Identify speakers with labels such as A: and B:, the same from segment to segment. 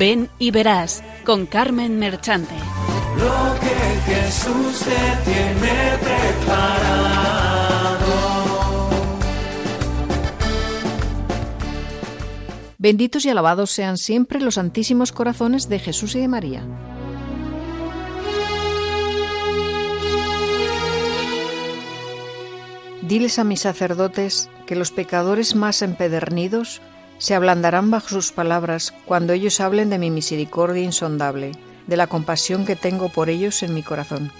A: Ven y verás con Carmen Merchante.
B: Lo que Jesús te tiene preparado.
C: Benditos y alabados sean siempre los santísimos corazones de Jesús y de María. Diles a mis sacerdotes que los pecadores más empedernidos se ablandarán bajo sus palabras cuando ellos hablen de mi misericordia insondable, de la compasión que tengo por ellos en mi corazón.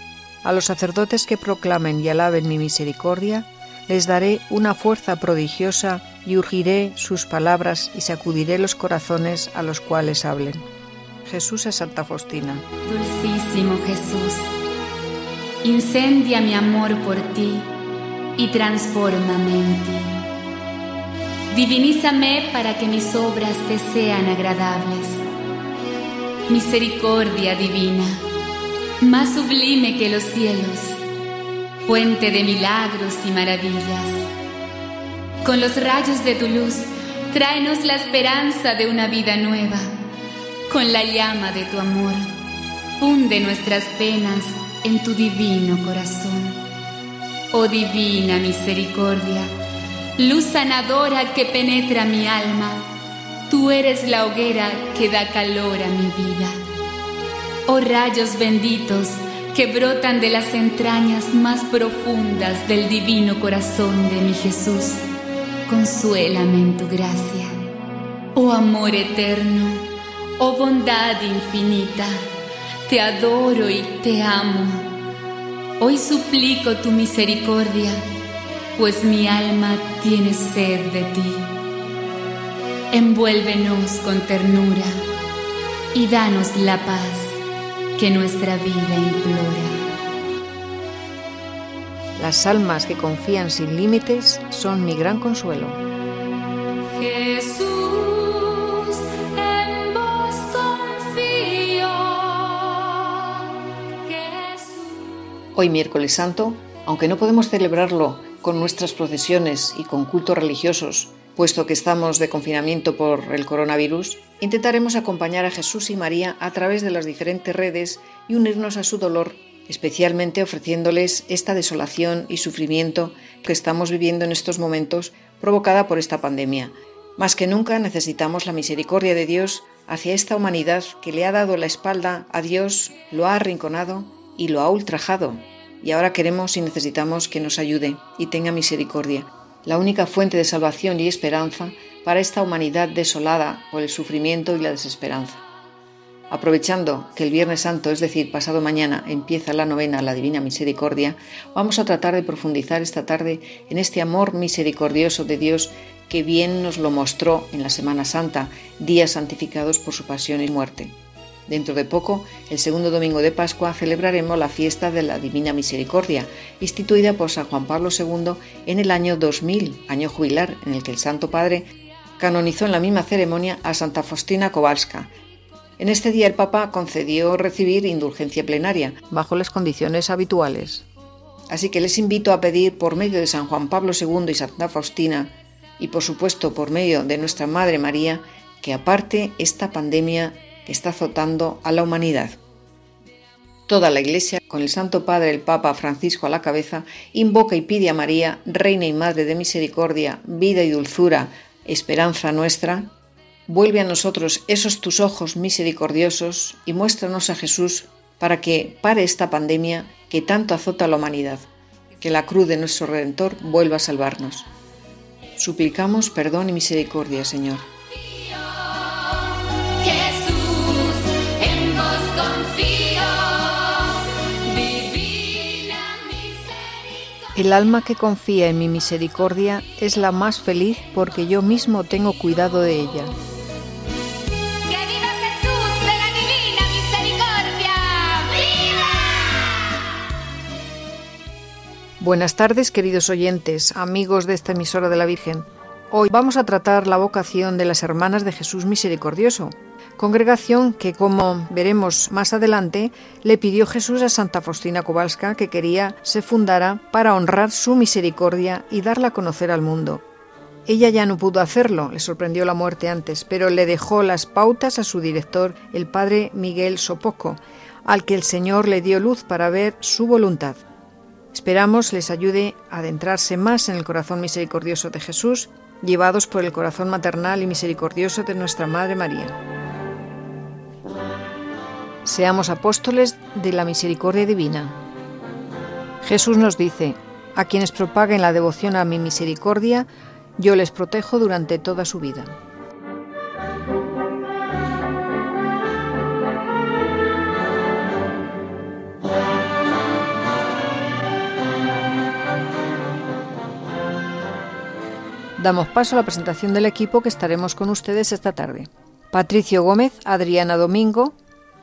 C: A los sacerdotes que proclamen y alaben mi misericordia, les daré una fuerza prodigiosa y urgiré sus palabras y sacudiré los corazones a los cuales hablen. Jesús es Santa Faustina.
D: Dulcísimo Jesús, incendia mi amor por ti y transfórmame en ti. Divinízame para que mis obras te sean agradables. Misericordia divina, más sublime que los cielos, fuente de milagros y maravillas. Con los rayos de tu luz, tráenos la esperanza de una vida nueva. Con la llama de tu amor, funde nuestras penas en tu divino corazón. Oh divina misericordia, luz sanadora que penetra mi alma, tú eres la hoguera que da calor a mi vida. Oh rayos benditos que brotan de las entrañas más profundas del divino corazón de mi Jesús, consuélame en tu gracia. Oh amor eterno, oh bondad infinita, te adoro y te amo. Hoy suplico tu misericordia pues mi alma tiene sed de ti. Envuélvenos con ternura y danos la paz que nuestra vida implora.
C: Las almas que confían sin límites son mi gran consuelo.
D: Jesús, en vos confío. Jesús.
C: Hoy miércoles santo, aunque no podemos celebrarlo con nuestras procesiones y con cultos religiosos, puesto que estamos de confinamiento por el coronavirus, intentaremos acompañar a Jesús y María a través de las diferentes redes y unirnos a su dolor, especialmente ofreciéndoles esta desolación y sufrimiento que estamos viviendo en estos momentos provocada por esta pandemia. Más que nunca necesitamos la misericordia de Dios hacia esta humanidad que le ha dado la espalda a Dios, lo ha arrinconado y lo ha ultrajado, y ahora queremos y necesitamos que nos ayude y tenga misericordia, la única fuente de salvación y esperanza para esta humanidad desolada por el sufrimiento y la desesperanza. Aprovechando que el Viernes Santo, es decir, pasado mañana, empieza la novena la Divina Misericordia, vamos a tratar de profundizar esta tarde en este amor misericordioso de Dios que bien nos lo mostró en la Semana Santa, días santificados por su pasión y muerte. Dentro de poco, el segundo domingo de Pascua, celebraremos la fiesta de la Divina Misericordia, instituida por San Juan Pablo II en el año 2000, año jubilar en el que el Santo Padre canonizó en la misma ceremonia a Santa Faustina Kowalska. En este día el Papa concedió recibir indulgencia plenaria, bajo las condiciones habituales. Así que les invito a pedir por medio de San Juan Pablo II y Santa Faustina, y por supuesto por medio de nuestra Madre María, que aparte esta pandemia está azotando a la humanidad. Toda la Iglesia, con el Santo Padre el Papa Francisco a la cabeza, invoca y pide a María, Reina y Madre de Misericordia, vida y dulzura, esperanza nuestra, vuelve a nosotros esos tus ojos misericordiosos y muéstranos a Jesús para que pare esta pandemia que tanto azota a la humanidad, que la cruz de nuestro Redentor vuelva a salvarnos. Suplicamos perdón y misericordia, Señor. El alma que confía en mi misericordia es la más feliz porque yo mismo tengo cuidado de ella.
D: ¡Que viva Jesús de la divina misericordia!
C: Buenas tardes, queridos oyentes, amigos de esta emisora de la Virgen. Hoy vamos a tratar la vocación de las Hermanas de Jesús Misericordioso, congregación que, como veremos más adelante, le pidió Jesús a Santa Faustina Kowalska que quería se fundara para honrar su misericordia y darla a conocer al mundo. Ella ya no pudo hacerlo, le sorprendió la muerte antes, pero le dejó las pautas a su director, el padre Miguel Sopoco, al que el Señor le dio luz para ver su voluntad. Esperamos les ayude a adentrarse más en el corazón misericordioso de Jesús, llevados por el corazón maternal y misericordioso de nuestra Madre María. Seamos apóstoles de la misericordia divina. Jesús nos dice, a quienes propaguen la devoción a mi misericordia, yo les protejo durante toda su vida. Damos paso a la presentación del equipo que estaremos con ustedes esta tarde. Patricio Gómez, Adriana Domingo,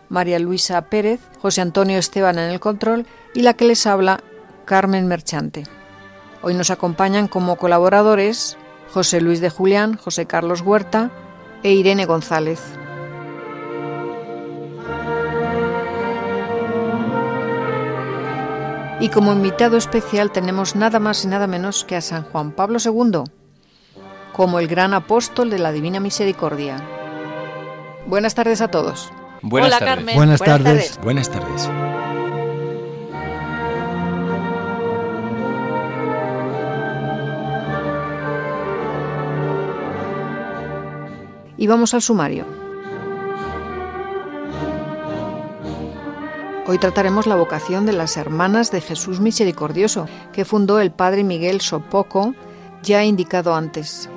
C: María Luisa Pérez, José Antonio Esteban en el control y la que les habla, Carmen Merchante. Hoy nos acompañan como colaboradores José Luis de Julián, José Carlos Huerta e Irene González. Y como invitado especial tenemos nada más y nada menos que a San Juan Pablo II, como el gran apóstol de la Divina Misericordia. Buenas tardes a todos.
E: Buenas
F: Hola,
E: tardes.
F: Carmen.
G: Buenas,
C: Buenas
G: tardes.
C: tardes.
E: Buenas tardes.
C: Y vamos al sumario. Hoy trataremos la vocación de las Hermanas de Jesús Misericordioso, que fundó el padre Miguel Sopoco, ya indicado antes.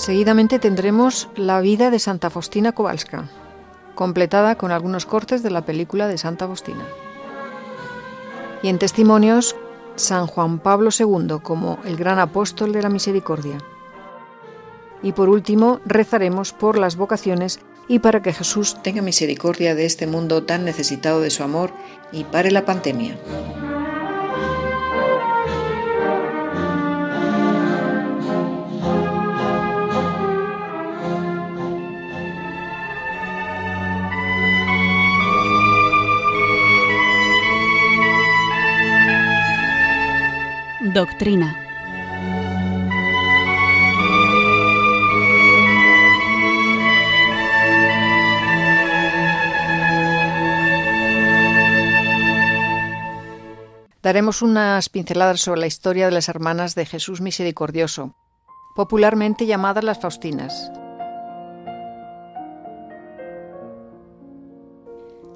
C: Seguidamente tendremos la vida de Santa Faustina Kowalska, completada con algunos cortes de la película de Santa Faustina. Y en testimonios, San Juan Pablo II como el gran apóstol de la misericordia. Y por último, rezaremos por las vocaciones y para que Jesús tenga misericordia de este mundo tan necesitado de su amor y pare la pandemia.
A: Doctrina.
C: Daremos unas pinceladas sobre la historia de las hermanas de Jesús Misericordioso, popularmente llamadas las Faustinas.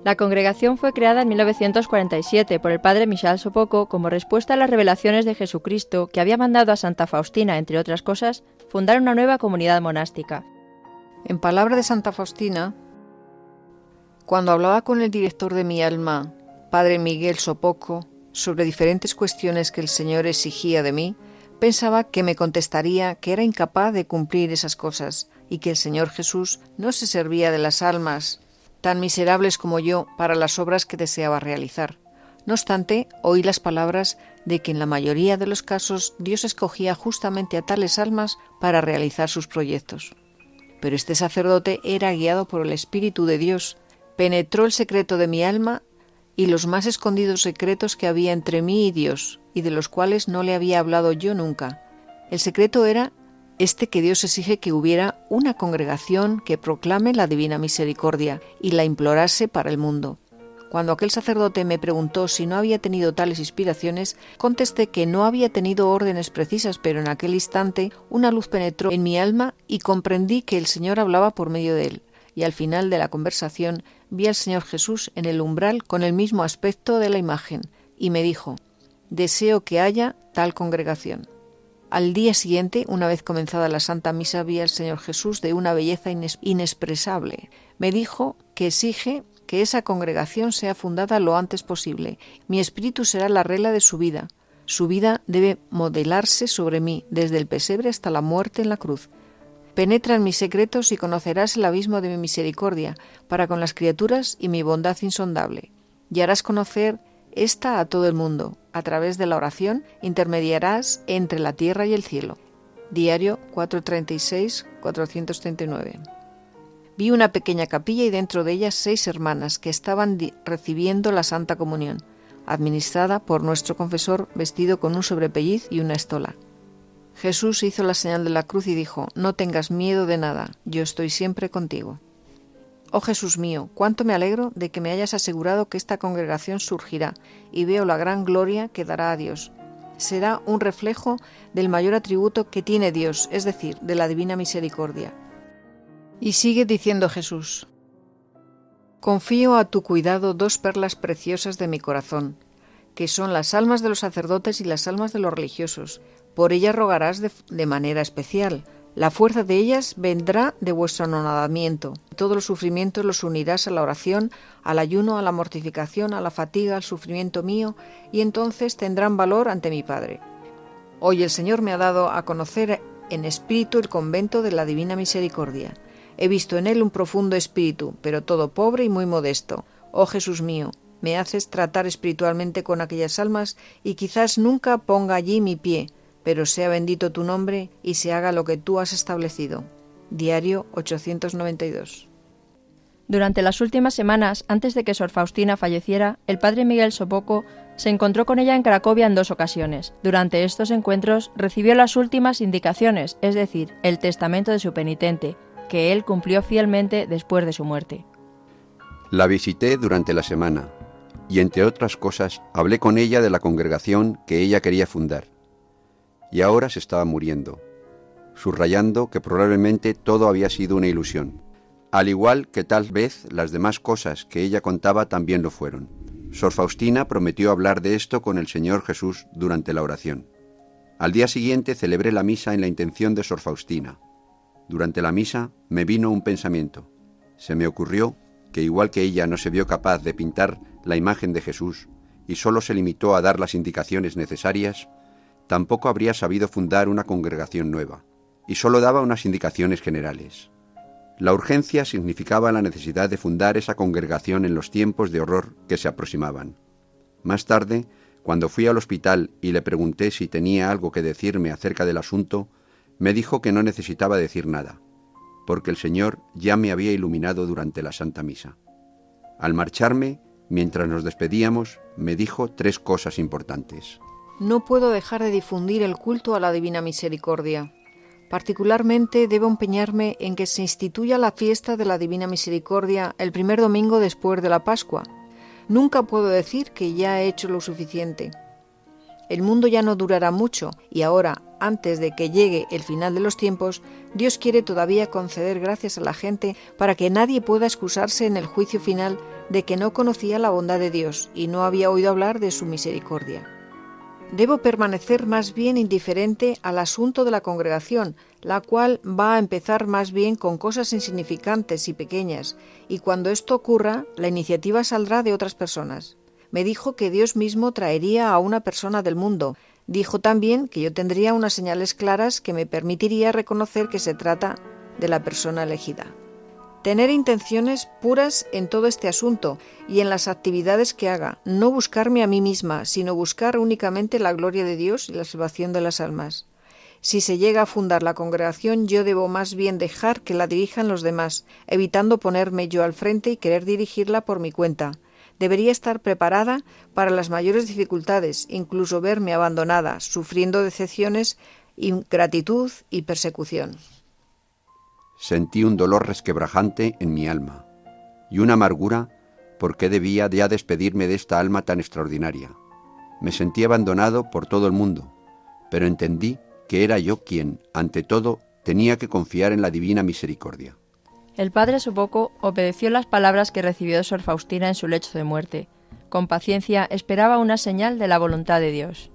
F: La congregación fue creada en 1947 por el padre Michel Sopoco como respuesta a las revelaciones de Jesucristo que había mandado a Santa Faustina, entre otras cosas, fundar una nueva comunidad monástica.
C: En palabra de Santa Faustina, cuando hablaba con el director de mi alma, padre Miguel Sopoco, sobre diferentes cuestiones que el Señor exigía de mí, pensaba que me contestaría que era incapaz de cumplir esas cosas y que el Señor Jesús no se servía de las almas tan miserables como yo para las obras que deseaba realizar. No obstante, oí las palabras de que en la mayoría de los casos Dios escogía justamente a tales almas para realizar sus proyectos. Pero este sacerdote era guiado por el Espíritu de Dios, penetró el secreto de mi alma y los más escondidos secretos que había entre mí y Dios, y de los cuales no le había hablado yo nunca. El secreto era este que Dios exige que hubiera una congregación que proclame la divina misericordia y la implorase para el mundo. Cuando aquel sacerdote me preguntó si no había tenido tales inspiraciones, contesté que no había tenido órdenes precisas, pero en aquel instante una luz penetró en mi alma y comprendí que el Señor hablaba por medio de él. Y al final de la conversación vi al Señor Jesús en el umbral con el mismo aspecto de la imagen, y me dijo, Deseo que haya tal congregación. Al día siguiente, una vez comenzada la Santa Misa, vi al Señor Jesús de una belleza ines- inexpresable. Me dijo que exige que esa congregación sea fundada lo antes posible. Mi espíritu será la regla de su vida. Su vida debe modelarse sobre mí, desde el pesebre hasta la muerte en la cruz. Penetra en mis secretos y conocerás el abismo de mi misericordia para con las criaturas y mi bondad insondable. Y harás conocer esta a todo el mundo. A través de la oración intermediarás entre la tierra y el cielo. Diario 436-439. Vi una pequeña capilla y dentro de ella seis hermanas que estaban recibiendo la Santa Comunión. administrada por nuestro confesor vestido con un sobrepelliz y una estola. Jesús hizo la señal de la cruz y dijo, No tengas miedo de nada, yo estoy siempre contigo. Oh Jesús mío, cuánto me alegro de que me hayas asegurado que esta congregación surgirá y veo la gran gloria que dará a Dios. Será un reflejo del mayor atributo que tiene Dios, es decir, de la divina misericordia. Y sigue diciendo Jesús, Confío a tu cuidado dos perlas preciosas de mi corazón, que son las almas de los sacerdotes y las almas de los religiosos. Por ellas rogarás de, manera especial. La fuerza de ellas vendrá de vuestro anonadamiento. Todos los sufrimientos los unirás a la oración, al ayuno, a la mortificación, a la fatiga, al sufrimiento mío, y entonces tendrán valor ante mi Padre. Hoy el Señor me ha dado a conocer en espíritu el convento de la Divina Misericordia He visto en él un profundo espíritu, pero todo pobre y muy modesto. Oh Jesús mío, me haces tratar espiritualmente con aquellas almas y quizás nunca ponga allí mi pie, pero sea bendito tu nombre y se haga lo que tú has establecido. Diario 892.
F: Durante las últimas semanas, antes de que Sor Faustina falleciera, el padre Miguel Sopoco se encontró con ella en Cracovia en dos ocasiones. Durante estos encuentros recibió las últimas indicaciones, es decir, el testamento de su penitente, que él cumplió fielmente después de su muerte.
E: La visité durante la semana y entre otras cosas hablé con ella de la congregación que ella quería fundar. Y ahora se estaba muriendo, subrayando que probablemente todo había sido una ilusión, al igual que tal vez las demás cosas que ella contaba también lo fueron. Sor Faustina prometió hablar de esto con el Señor Jesús durante la oración. Al día siguiente celebré la misa en la intención de Sor Faustina, durante la misa me vino un pensamiento. Se me ocurrió que igual que ella no se vio capaz de pintar la imagen de Jesús y solo se limitó a dar las indicaciones necesarias, tampoco habría sabido fundar una congregación nueva, y solo daba unas indicaciones generales. La urgencia significaba la necesidad de fundar esa congregación en los tiempos de horror que se aproximaban. Más tarde, cuando fui al hospital y le pregunté si tenía algo que decirme acerca del asunto, me dijo que no necesitaba decir nada, porque el Señor ya me había iluminado durante la Santa Misa. Al marcharme, mientras nos despedíamos, me dijo tres cosas importantes.
C: No puedo dejar de difundir el culto a la Divina Misericordia. Particularmente debo empeñarme en que se instituya la fiesta de la Divina Misericordia el primer domingo después de la Pascua. Nunca puedo decir que ya he hecho lo suficiente. El mundo ya no durará mucho y ahora, antes de que llegue el final de los tiempos, Dios quiere todavía conceder gracias a la gente para que nadie pueda excusarse en el juicio final de que no conocía la bondad de Dios y no había oído hablar de su misericordia. Debo permanecer más bien indiferente al asunto de la congregación, la cual va a empezar más bien con cosas insignificantes y pequeñas, y cuando esto ocurra, la iniciativa saldrá de otras personas me dijo que Dios mismo traería a una persona del mundo. Dijo también que yo tendría unas señales claras que me permitiría reconocer que se trata de la persona elegida. Tener intenciones puras en todo este asunto y en las actividades que haga, no buscarme a mí misma, sino buscar únicamente la gloria de Dios y la salvación de las almas. Si se llega a fundar la congregación, yo debo más bien dejar que la dirijan los demás, evitando ponerme yo al frente y querer dirigirla por mi cuenta debería estar preparada para las mayores dificultades, incluso verme abandonada, sufriendo decepciones, ingratitud y persecución.
E: Sentí un dolor resquebrajante en mi alma y una amargura porque debía ya despedirme de esta alma tan extraordinaria. Me sentí abandonado por todo el mundo, pero entendí que era yo quien, ante todo, tenía que confiar en la divina misericordia.
F: El padre Sopoco obedeció las palabras que recibió de Sor Faustina en su lecho de muerte. Con paciencia esperaba una señal de la voluntad de Dios.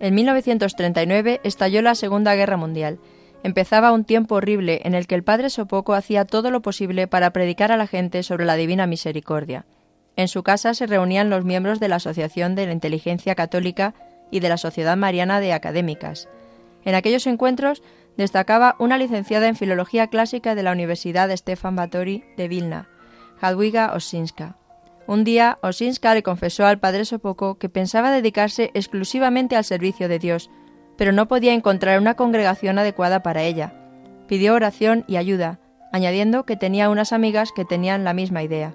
F: En 1939 estalló la Segunda Guerra Mundial. Empezaba un tiempo horrible en el que el padre Sopoco hacía todo lo posible para predicar a la gente sobre la divina misericordia. En su casa se reunían los miembros de la Asociación de la Inteligencia Católica y de la Sociedad Mariana de Académicas. En aquellos encuentros destacaba una licenciada en Filología Clásica de la Universidad Stefan Batory de Vilna, Jadwiga Osinska. Un día, Osinska le confesó al padre Sopoco que pensaba dedicarse exclusivamente al servicio de Dios, pero no podía encontrar una congregación adecuada para ella. Pidió oración y ayuda, añadiendo que tenía unas amigas que tenían la misma idea.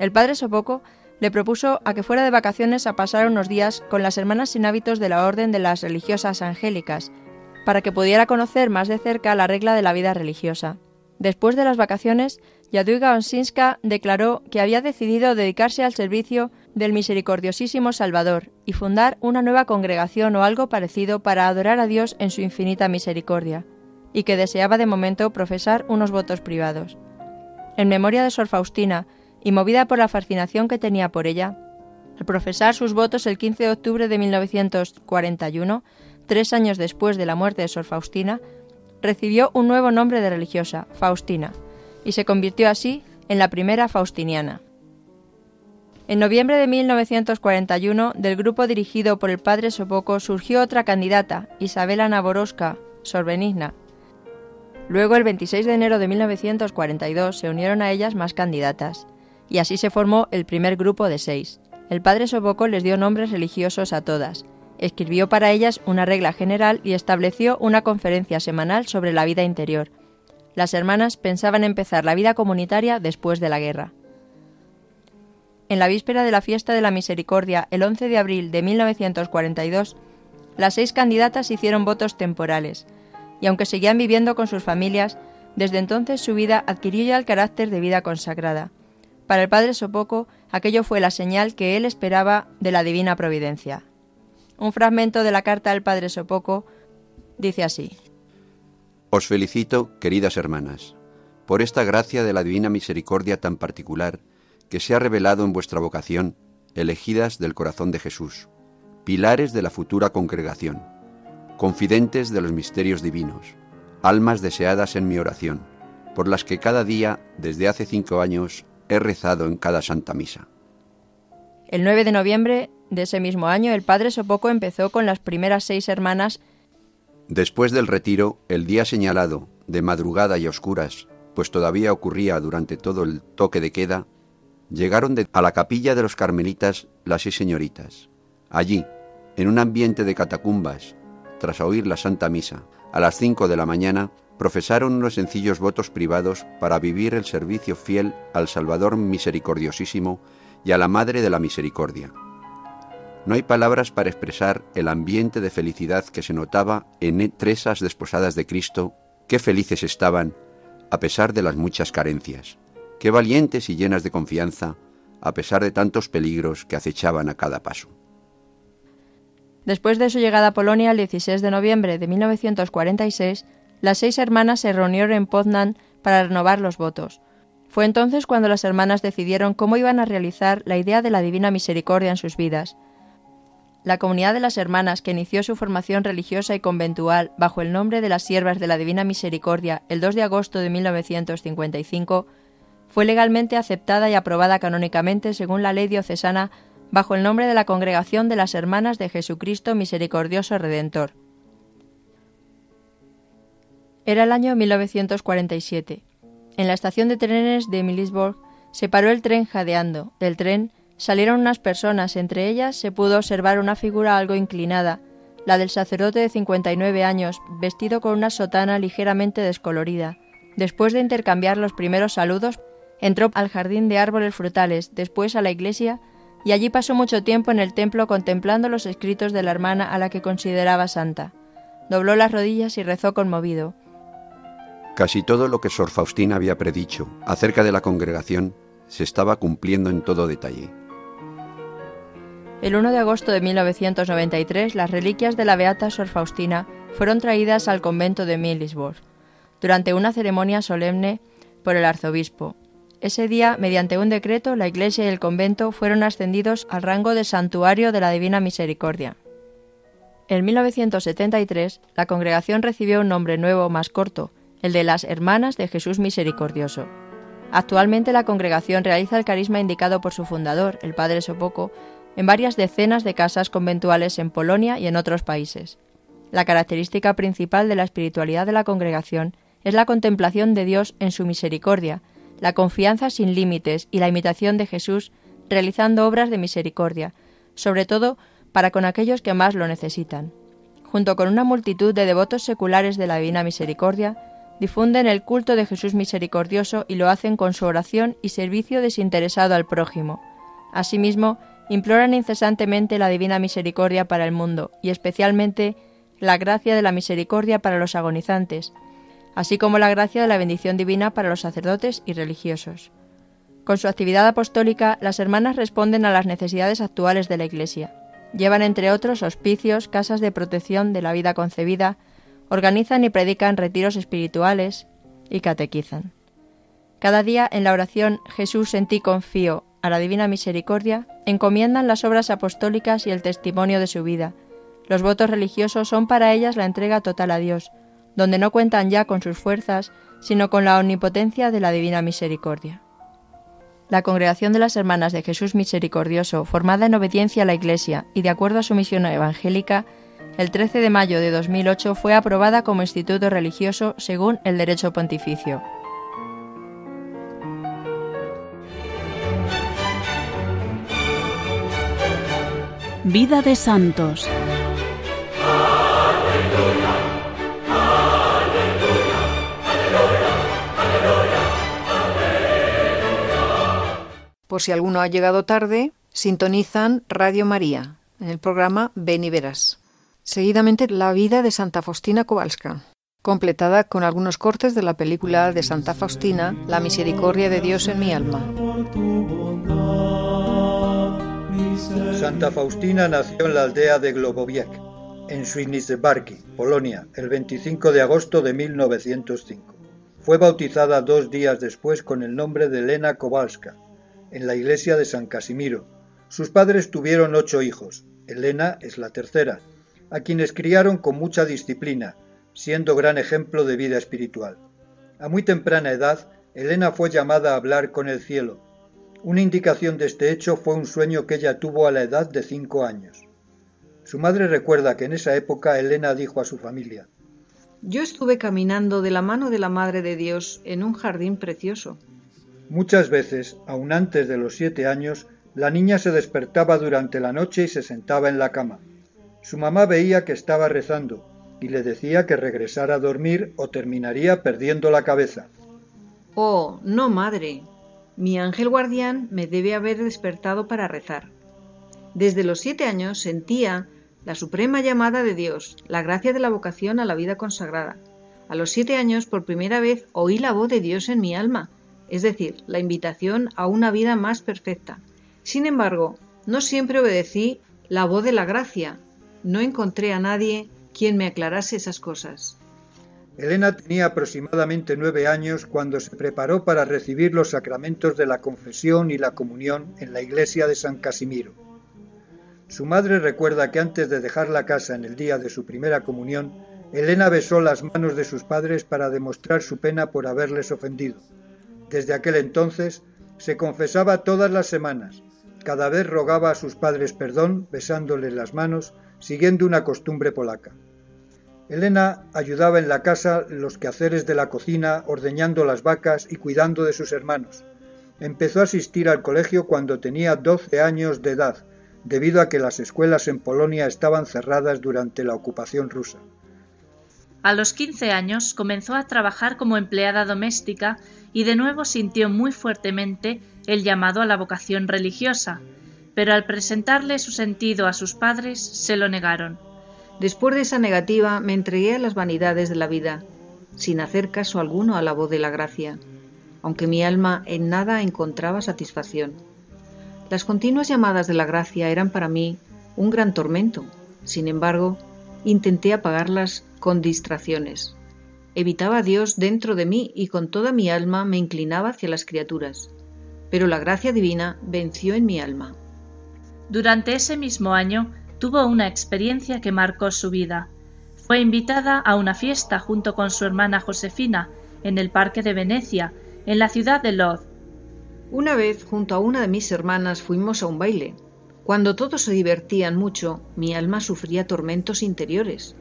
F: El padre Sopoco le propuso a que fuera de vacaciones a pasar unos días con las hermanas sin hábitos de la Orden de las Religiosas Angélicas, para que pudiera conocer más de cerca la regla de la vida religiosa. Después de las vacaciones, Jadwiga Onsinska declaró que había decidido dedicarse al servicio del misericordiosísimo Salvador y fundar una nueva congregación o algo parecido para adorar a Dios en su infinita misericordia, y que deseaba de momento profesar unos votos privados. En memoria de Sor Faustina, y movida por la fascinación que tenía por ella, al profesar sus votos el 15 de octubre de 1941, tres años después de la muerte de Sor Faustina, recibió un nuevo nombre de religiosa, Faustina, y se convirtió así en la primera faustiniana. En noviembre de 1941, del grupo dirigido por el padre Sopoco surgió otra candidata, Isabela Naboroska, Sor Benigna. Luego, el 26 de enero de 1942, se unieron a ellas más candidatas y así se formó el primer grupo de seis. El padre Soboco les dio nombres religiosos a todas, escribió para ellas una regla general y estableció una conferencia semanal sobre la vida interior. Las hermanas pensaban empezar la vida comunitaria después de la guerra. En la víspera de la fiesta de la Misericordia, el 11 de abril de 1942, las seis candidatas hicieron votos temporales, y aunque seguían viviendo con sus familias, desde entonces su vida adquirió ya el carácter de vida consagrada. Para el padre Sopoco, aquello fue la señal que él esperaba de la divina providencia. Un fragmento de la carta del padre Sopoco dice así.
E: Os felicito, queridas hermanas, por esta gracia de la divina misericordia tan particular que se ha revelado en vuestra vocación, elegidas del corazón de Jesús, pilares de la futura congregación, confidentes de los misterios divinos, almas deseadas en mi oración, por las que cada día, desde hace cinco años, he rezado en cada Santa Misa.
F: El 9 de noviembre de ese mismo año, el padre Sopoco empezó con las primeras seis hermanas.
E: Después del retiro, el día señalado, de madrugada y oscuras, pues todavía ocurría durante todo el toque de queda, llegaron a la capilla de los carmelitas las seis señoritas. Allí, en un ambiente de catacumbas, tras oír la Santa Misa, a las cinco de la mañana, profesaron unos sencillos votos privados para vivir el servicio fiel al Salvador misericordiosísimo y a la Madre de la Misericordia. No hay palabras para expresar el ambiente de felicidad que se notaba en tresas desposadas de Cristo, qué felices estaban, a pesar de las muchas carencias, qué valientes y llenas de confianza, a pesar de tantos peligros que acechaban a cada paso.
F: Después de su llegada a Polonia el 16 de noviembre de 1946, las seis hermanas se reunieron en Poznan para renovar los votos. Fue entonces cuando las hermanas decidieron cómo iban a realizar la idea de la Divina Misericordia en sus vidas. La comunidad de las hermanas, que inició su formación religiosa y conventual bajo el nombre de las Siervas de la Divina Misericordia el 2 de agosto de 1955, fue legalmente aceptada y aprobada canónicamente según la ley diocesana bajo el nombre de la Congregación de las Hermanas de Jesucristo Misericordioso Redentor. Era el año 1947. En la estación de trenes de Milisborg se paró el tren jadeando. Del tren salieron unas personas, entre ellas se pudo observar una figura algo inclinada, la del sacerdote de 59 años, vestido con una sotana ligeramente descolorida. Después de intercambiar los primeros saludos, entró al jardín de árboles frutales, después a la iglesia, y allí pasó mucho tiempo en el templo contemplando los escritos de la hermana a la que consideraba santa. Dobló las rodillas y rezó conmovido.
E: Casi todo lo que Sor Faustina había predicho acerca de la congregación se estaba cumpliendo en todo detalle.
F: El 1 de agosto de 1993, las reliquias de la beata Sor Faustina fueron traídas al convento de Milisborg durante una ceremonia solemne por el arzobispo. Ese día, mediante un decreto, la iglesia y el convento fueron ascendidos al rango de santuario de la Divina Misericordia. En 1973, la congregación recibió un nombre nuevo más corto, el de las Hermanas de Jesús Misericordioso. Actualmente la congregación realiza el carisma indicado por su fundador, el Padre Sopoco, en varias decenas de casas conventuales en Polonia y en otros países. La característica principal de la espiritualidad de la congregación es la contemplación de Dios en su misericordia, la confianza sin límites y la imitación de Jesús realizando obras de misericordia, sobre todo para con aquellos que más lo necesitan. Junto con una multitud de devotos seculares de la Divina Misericordia, difunden el culto de Jesús misericordioso y lo hacen con su oración y servicio desinteresado al prójimo. Asimismo, imploran incesantemente la divina misericordia para el mundo y especialmente la gracia de la misericordia para los agonizantes, así como la gracia de la bendición divina para los sacerdotes y religiosos. Con su actividad apostólica, las hermanas responden a las necesidades actuales de la Iglesia. Llevan, entre otros, hospicios, casas de protección de la vida concebida, organizan y predican retiros espirituales y catequizan. Cada día en la oración Jesús en ti confío a la Divina Misericordia, encomiendan las obras apostólicas y el testimonio de su vida. Los votos religiosos son para ellas la entrega total a Dios, donde no cuentan ya con sus fuerzas, sino con la omnipotencia de la Divina Misericordia. La Congregación de las Hermanas de Jesús Misericordioso, formada en obediencia a la Iglesia y de acuerdo a su misión evangélica, el 13 de mayo de 2008 fue aprobada como instituto religioso según el derecho pontificio.
A: Vida de Santos.
C: Por si alguno ha llegado tarde, sintonizan Radio María en el programa Ven y Verás. Seguidamente la vida de Santa Faustina Kowalska, completada con algunos cortes de la película de Santa Faustina, La misericordia de Dios en mi alma.
G: Santa Faustina nació en la aldea de Globowiec, en Świnicebarki, Polonia, el 25 de agosto de 1905. Fue bautizada dos días después con el nombre de Elena Kowalska, en la iglesia de San Casimiro. Sus padres tuvieron ocho hijos, Elena es la tercera, a quienes criaron con mucha disciplina, siendo gran ejemplo de vida espiritual. A muy temprana edad, Elena fue llamada a hablar con el cielo, una indicación de este hecho fue un sueño que ella tuvo a la edad de cinco años. Su madre recuerda que en esa época Elena dijo a su familia
C: Yo estuve caminando de la mano de la Madre de Dios en un jardín precioso.
G: Muchas veces, aun antes de los siete años, la niña se despertaba durante la noche y se sentaba en la cama. Su mamá veía que estaba rezando y le decía que regresara a dormir o terminaría perdiendo la cabeza.
C: Oh, no, madre, mi ángel guardián me debe haber despertado para rezar. Desde los siete años sentía la suprema llamada de Dios, la gracia de la vocación a la vida consagrada. A los siete años por primera vez oí la voz de Dios en mi alma, es decir, la invitación a una vida más perfecta. Sin embargo, no siempre obedecí la voz de la gracia. No encontré a nadie quien me aclarase esas cosas.
G: Elena tenía aproximadamente nueve años cuando se preparó para recibir los sacramentos de la confesión y la comunión en la iglesia de San Casimiro. Su madre recuerda que antes de dejar la casa en el día de su primera comunión, Elena besó las manos de sus padres para demostrar su pena por haberles ofendido. Desde aquel entonces se confesaba todas las semanas. Cada vez rogaba a sus padres perdón besándoles las manos, siguiendo una costumbre polaca. Elena ayudaba en la casa los quehaceres de la cocina, ordeñando las vacas y cuidando de sus hermanos. Empezó a asistir al colegio cuando tenía 12 años de edad, debido a que las escuelas en Polonia estaban cerradas durante la ocupación rusa.
H: A los 15 años comenzó a trabajar como empleada doméstica y de nuevo sintió muy fuertemente el llamado a la vocación religiosa, pero al presentarle su sentido a sus padres se lo negaron.
C: Después de esa negativa me entregué a las vanidades de la vida, sin hacer caso alguno a la voz de la gracia, aunque mi alma en nada encontraba satisfacción. Las continuas llamadas de la gracia eran para mí un gran tormento. Sin embargo, intenté apagarlas con distracciones. Evitaba a Dios dentro de mí y con toda mi alma me inclinaba hacia las criaturas. Pero la gracia divina venció en mi alma.
H: Durante ese mismo año tuvo una experiencia que marcó su vida. Fue invitada a una fiesta junto con su hermana Josefina en el Parque de Venecia, en la ciudad de Lodz.
C: Una vez, junto a una de mis hermanas, fuimos a un baile. Cuando todos se divertían mucho, mi alma sufría tormentos interiores.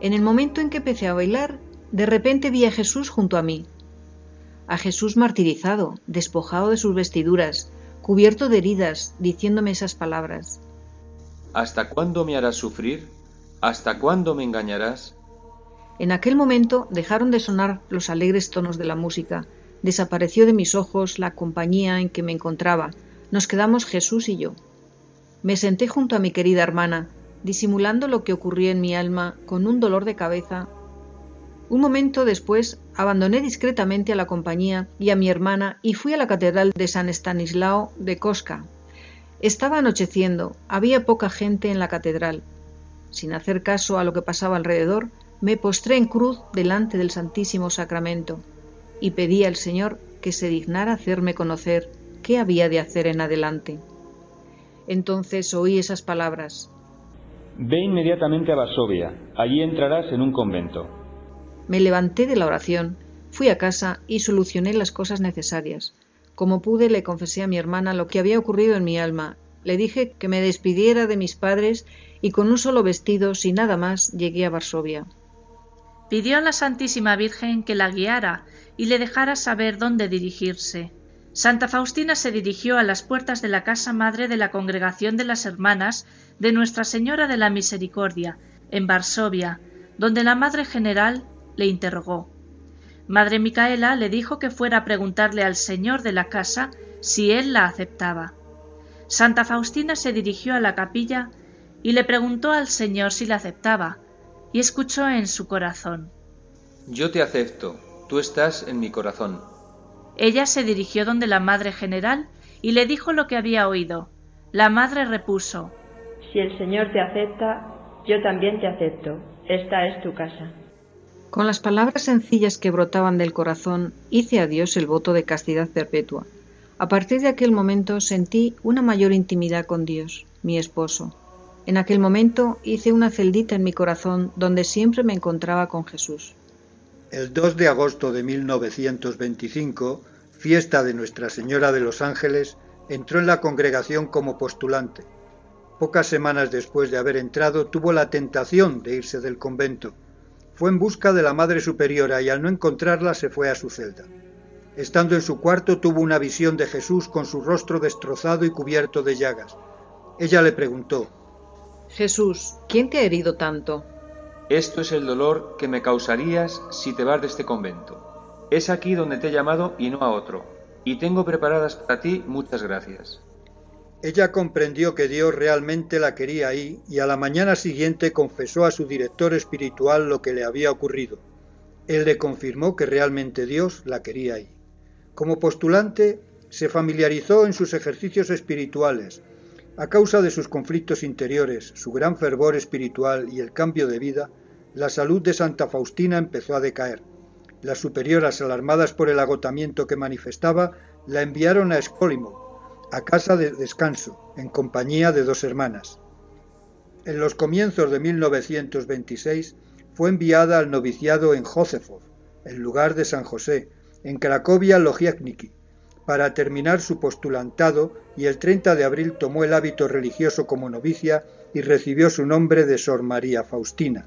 C: En el momento en que empecé a bailar, de repente vi a Jesús junto a mí. A Jesús martirizado, despojado de sus vestiduras, cubierto de heridas, diciéndome esas palabras.
I: ¿Hasta cuándo me harás sufrir? ¿Hasta cuándo me engañarás?
C: En aquel momento dejaron de sonar los alegres tonos de la música, desapareció de mis ojos la compañía en que me encontraba, Nos quedamos Jesús y yo. Me senté junto a mi querida hermana, disimulando lo que ocurría en mi alma con un dolor de cabeza. Un momento después abandoné discretamente a la compañía y a mi hermana y fui a la catedral de San Estanislao de Cosca. Estaba anocheciendo, había poca gente en la catedral. Sin hacer caso a lo que pasaba alrededor, me postré en cruz delante del Santísimo Sacramento y pedí al Señor que se dignara hacerme conocer qué había de hacer en adelante. Entonces oí esas palabras.
J: Ve inmediatamente a Varsovia, allí entrarás en un convento.
C: Me levanté de la oración, fui a casa y solucioné las cosas necesarias. Como pude le confesé a mi hermana lo que había ocurrido en mi alma. Le dije que me despidiera de mis padres y con un solo vestido, sin nada más, llegué a Varsovia.
H: Pidió a la Santísima Virgen que la guiara y le dejara saber dónde dirigirse. Santa Faustina se dirigió a las puertas de la casa madre de la Congregación de las Hermanas de Nuestra Señora de la Misericordia, en Varsovia, donde la Madre General le interrogó. Madre Micaela le dijo que fuera a preguntarle al señor de la casa si él la aceptaba. Santa Faustina se dirigió a la capilla y le preguntó al señor si la aceptaba, y escuchó en su corazón.
I: Yo te acepto, tú estás en mi corazón.
H: Ella se dirigió donde la Madre General y le dijo lo que había oído. La Madre repuso
F: Si el Señor te acepta, yo también te acepto. Esta es tu casa.
C: Con las palabras sencillas que brotaban del corazón, hice a Dios el voto de castidad perpetua. A partir de aquel momento sentí una mayor intimidad con Dios, mi esposo. En aquel momento hice una celdita en mi corazón donde siempre me encontraba con Jesús.
G: El 2 de agosto de 1925, fiesta de Nuestra Señora de los Ángeles, entró en la congregación como postulante. Pocas semanas después de haber entrado, tuvo la tentación de irse del convento. Fue en busca de la Madre Superiora y al no encontrarla se fue a su celda. Estando en su cuarto tuvo una visión de Jesús con su rostro destrozado y cubierto de llagas. Ella le preguntó,
C: Jesús, ¿quién te ha herido tanto?
I: Esto es el dolor que me causarías si te vas de este convento. Es aquí donde te he llamado y no a otro, y tengo preparadas para ti muchas gracias.
G: Ella comprendió que Dios realmente la quería ahí y a la mañana siguiente confesó a su director espiritual lo que le había ocurrido. Él le confirmó que realmente Dios la quería ahí. Como postulante, se familiarizó en sus ejercicios espirituales. A causa de sus conflictos interiores, su gran fervor espiritual y el cambio de vida, la salud de Santa Faustina empezó a decaer. Las superioras, alarmadas por el agotamiento que manifestaba, la enviaron a Escólimo, a casa de descanso, en compañía de dos hermanas. En los comienzos de 1926 fue enviada al noviciado en Józefov, el lugar de San José, en Cracovia Logiecniki, para terminar su postulantado y el 30 de abril tomó el hábito religioso como novicia y recibió su nombre de Sor María Faustina.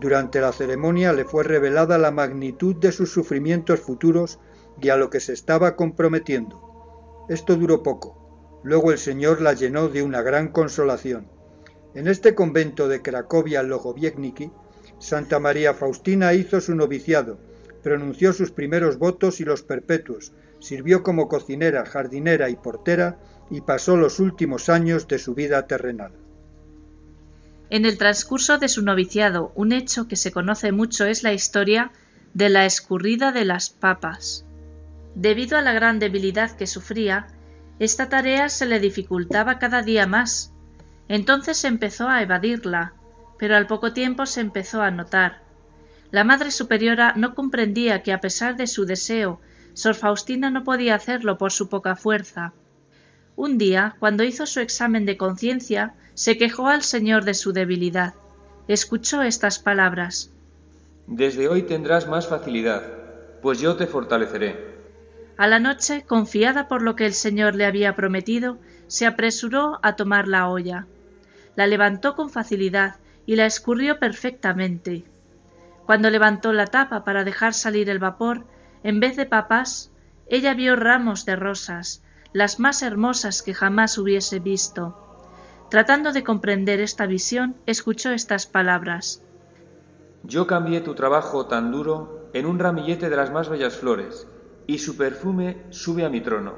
G: Durante la ceremonia le fue revelada la magnitud de sus sufrimientos futuros y a lo que se estaba comprometiendo. Esto duró poco. Luego el Señor la llenó de una gran consolación. En este convento de Cracovia Logoviecniki, Santa María Faustina hizo su noviciado, pronunció sus primeros votos y los perpetuos, sirvió como cocinera, jardinera y portera y pasó los últimos años de su vida terrenal.
H: En el transcurso de su noviciado, un hecho que se conoce mucho es la historia de la escurrida de las papas. Debido a la gran debilidad que sufría, esta tarea se le dificultaba cada día más. Entonces empezó a evadirla, pero al poco tiempo se empezó a notar. La Madre Superiora no comprendía que a pesar de su deseo, Sor Faustina no podía hacerlo por su poca fuerza. Un día, cuando hizo su examen de conciencia, se quejó al Señor de su debilidad. Escuchó estas palabras.
I: Desde hoy tendrás más facilidad, pues yo te fortaleceré.
H: A la noche, confiada por lo que el Señor le había prometido, se apresuró a tomar la olla. La levantó con facilidad y la escurrió perfectamente. Cuando levantó la tapa para dejar salir el vapor, en vez de papas, ella vio ramos de rosas, las más hermosas que jamás hubiese visto. Tratando de comprender esta visión, escuchó estas palabras.
I: Yo cambié tu trabajo tan duro en un ramillete de las más bellas flores, y su perfume sube a mi trono.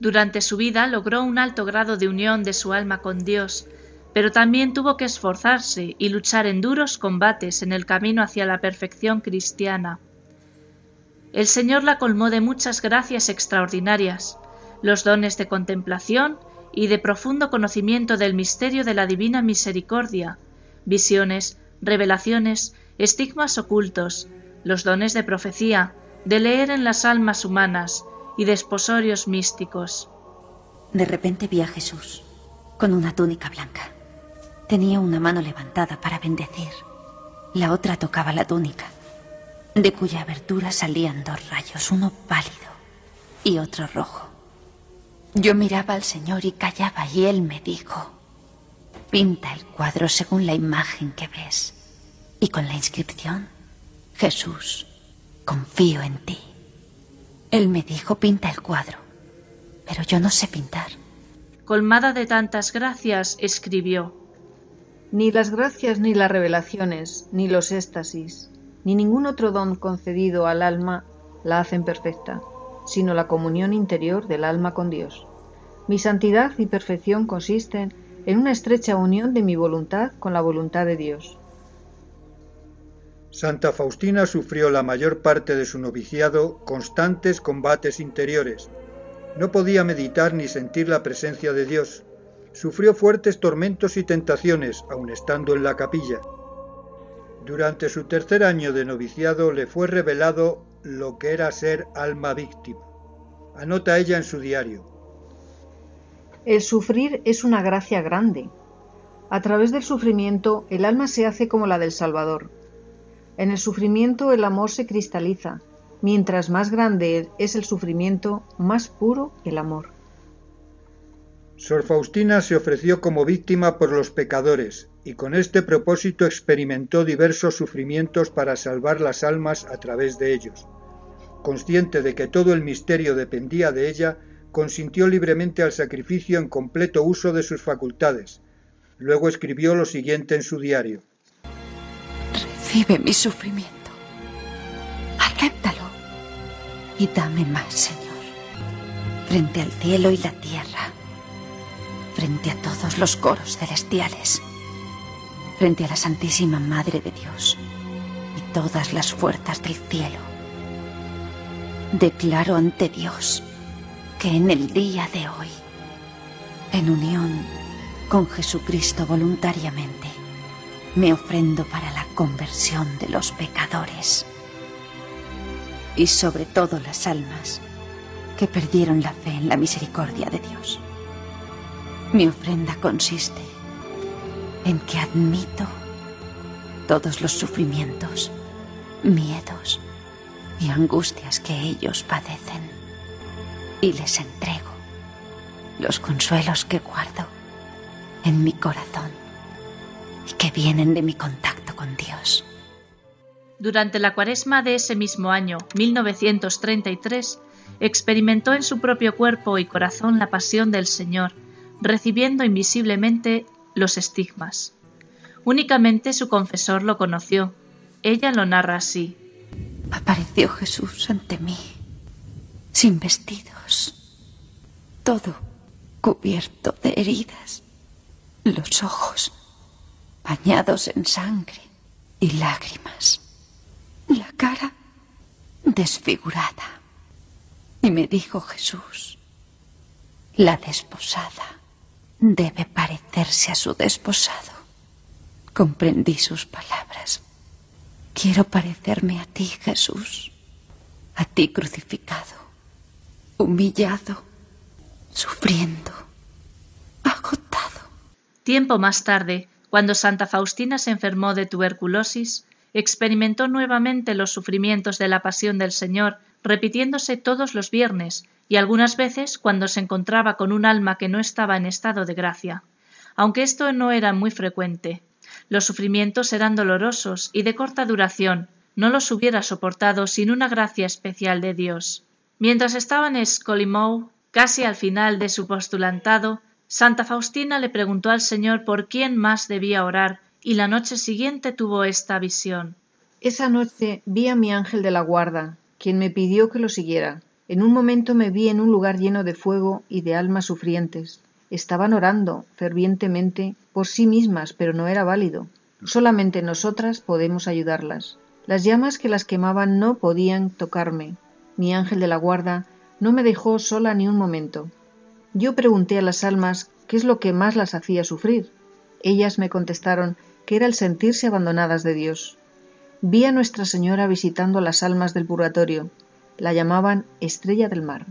H: Durante su vida logró un alto grado de unión de su alma con Dios, pero también tuvo que esforzarse y luchar en duros combates en el camino hacia la perfección cristiana. El Señor la colmó de muchas gracias extraordinarias, los dones de contemplación y de profundo conocimiento del misterio de la divina misericordia, visiones, revelaciones, estigmas ocultos, los dones de profecía, de leer en las almas humanas y de esposorios místicos.
K: De repente vi a Jesús con una túnica blanca. Tenía una mano levantada para bendecir. La otra tocaba la túnica, de cuya abertura salían dos rayos, uno pálido y otro rojo. Yo miraba al Señor y callaba y Él me dijo, pinta el cuadro según la imagen que ves y con la inscripción, Jesús, confío en ti. Él me dijo, pinta el cuadro, pero yo no sé pintar.
H: Colmada de tantas gracias, escribió,
C: Ni las gracias ni las revelaciones, ni los éxtasis, ni ningún otro don concedido al alma la hacen perfecta, sino la comunión interior del alma con Dios. Mi santidad y perfección consisten en una estrecha unión de mi voluntad con la voluntad de Dios.
G: Santa Faustina sufrió la mayor parte de su noviciado constantes combates interiores. No podía meditar ni sentir la presencia de Dios. Sufrió fuertes tormentos y tentaciones, aun estando en la capilla. Durante su tercer año de noviciado le fue revelado lo que era ser alma víctima. Anota ella en su diario.
C: El sufrir es una gracia grande. A través del sufrimiento el alma se hace como la del Salvador. En el sufrimiento el amor se cristaliza. Mientras más grande es el sufrimiento, más puro el amor.
G: Sor Faustina se ofreció como víctima por los pecadores y con este propósito experimentó diversos sufrimientos para salvar las almas a través de ellos. Consciente de que todo el misterio dependía de ella, consintió libremente al sacrificio en completo uso de sus facultades. Luego escribió lo siguiente en su diario.
K: Recibe mi sufrimiento. Acéptalo. Y dame más, Señor. Frente al cielo y la tierra. Frente a todos los coros celestiales. Frente a la Santísima Madre de Dios. Y todas las fuerzas del cielo. Declaro ante Dios que en el día de hoy, en unión con Jesucristo voluntariamente, me ofrendo para conversión de los pecadores. Y sobre todo las almas que perdieron la fe en la misericordia de Dios. Mi ofrenda consiste en que admito todos los sufrimientos, miedos y angustias que ellos padecen. Y les entrego los consuelos que guardo en mi corazón y que vienen de mi contacto con Dios.
H: Durante la cuaresma de ese mismo año, 1933, experimentó en su propio cuerpo y corazón la pasión del Señor, recibiendo invisiblemente los estigmas. Únicamente su confesor lo conoció. Ella lo narra así.
K: Apareció Jesús ante mí, sin vestidos, todo cubierto de heridas, los ojos bañados en sangre y lágrimas, la cara desfigurada. Y me dijo Jesús, la desposada debe parecerse a su desposado. Comprendí sus palabras. Quiero parecerme a ti, Jesús, a ti crucificado, humillado, sufriendo, agotado.
H: Tiempo más tarde, cuando Santa Faustina se enfermó de tuberculosis, experimentó nuevamente los sufrimientos de la pasión del Señor, repitiéndose todos los viernes y algunas veces cuando se encontraba con un alma que no estaba en estado de gracia. Aunque esto no era muy frecuente, los sufrimientos eran dolorosos y de corta duración, no los hubiera soportado sin una gracia especial de Dios. Mientras estaba en Escolimou, casi al final de su postulantado, Santa Faustina le preguntó al Señor por quién más debía orar, y la noche siguiente tuvo esta visión.
C: Esa noche vi a mi ángel de la guarda, quien me pidió que lo siguiera. En un momento me vi en un lugar lleno de fuego y de almas sufrientes. Estaban orando fervientemente por sí mismas, pero no era válido. Solamente nosotras podemos ayudarlas. Las llamas que las quemaban no podían tocarme. Mi ángel de la guarda no me dejó sola ni un momento. Yo pregunté a las almas qué es lo que más las hacía sufrir. Ellas me contestaron que era el sentirse abandonadas de Dios. Vi a Nuestra Señora visitando las almas del purgatorio. La llamaban Estrella del Mar.